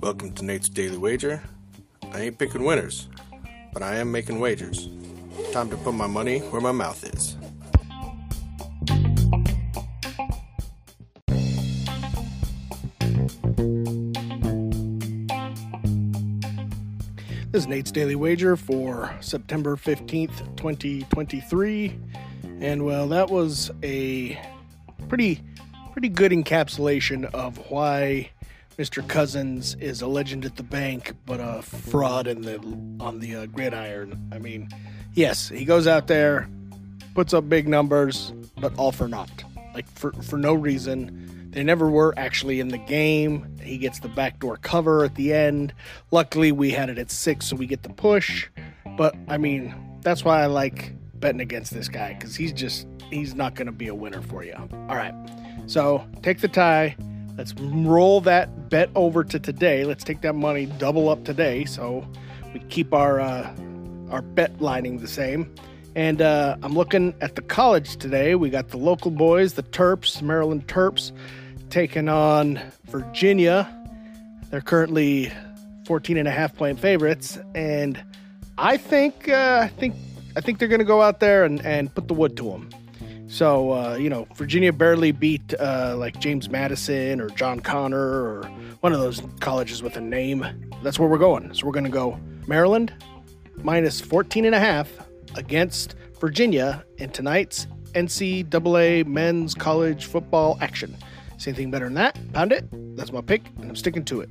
Welcome to Nate's Daily Wager. I ain't picking winners, but I am making wagers. Time to put my money where my mouth is. This is Nate's Daily Wager for September 15th, 2023. And well, that was a pretty pretty good encapsulation of why Mr. Cousins is a legend at the bank, but a fraud in the on the uh, gridiron. I mean, yes, he goes out there, puts up big numbers, but all for naught. Like for for no reason. They never were actually in the game. He gets the backdoor cover at the end. Luckily, we had it at six, so we get the push. But I mean, that's why I like betting against this guy because he's just he's not going to be a winner for you. All right, so take the tie. Let's roll that bet over to today. Let's take that money double up today, so we keep our uh, our bet lining the same. And uh, I'm looking at the college today. We got the local boys, the Terps, Maryland Terps, taking on Virginia. They're currently 14 and a half point favorites, and I think uh, I think I think they're going to go out there and, and put the wood to them. So uh, you know, Virginia barely beat uh, like James Madison or John Connor or one of those colleges with a name. That's where we're going. So we're going to go Maryland minus 14 and a half against Virginia in tonight's NCAA men's college football action. See anything better than that? Pound it. That's my pick, and I'm sticking to it.